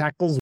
tackles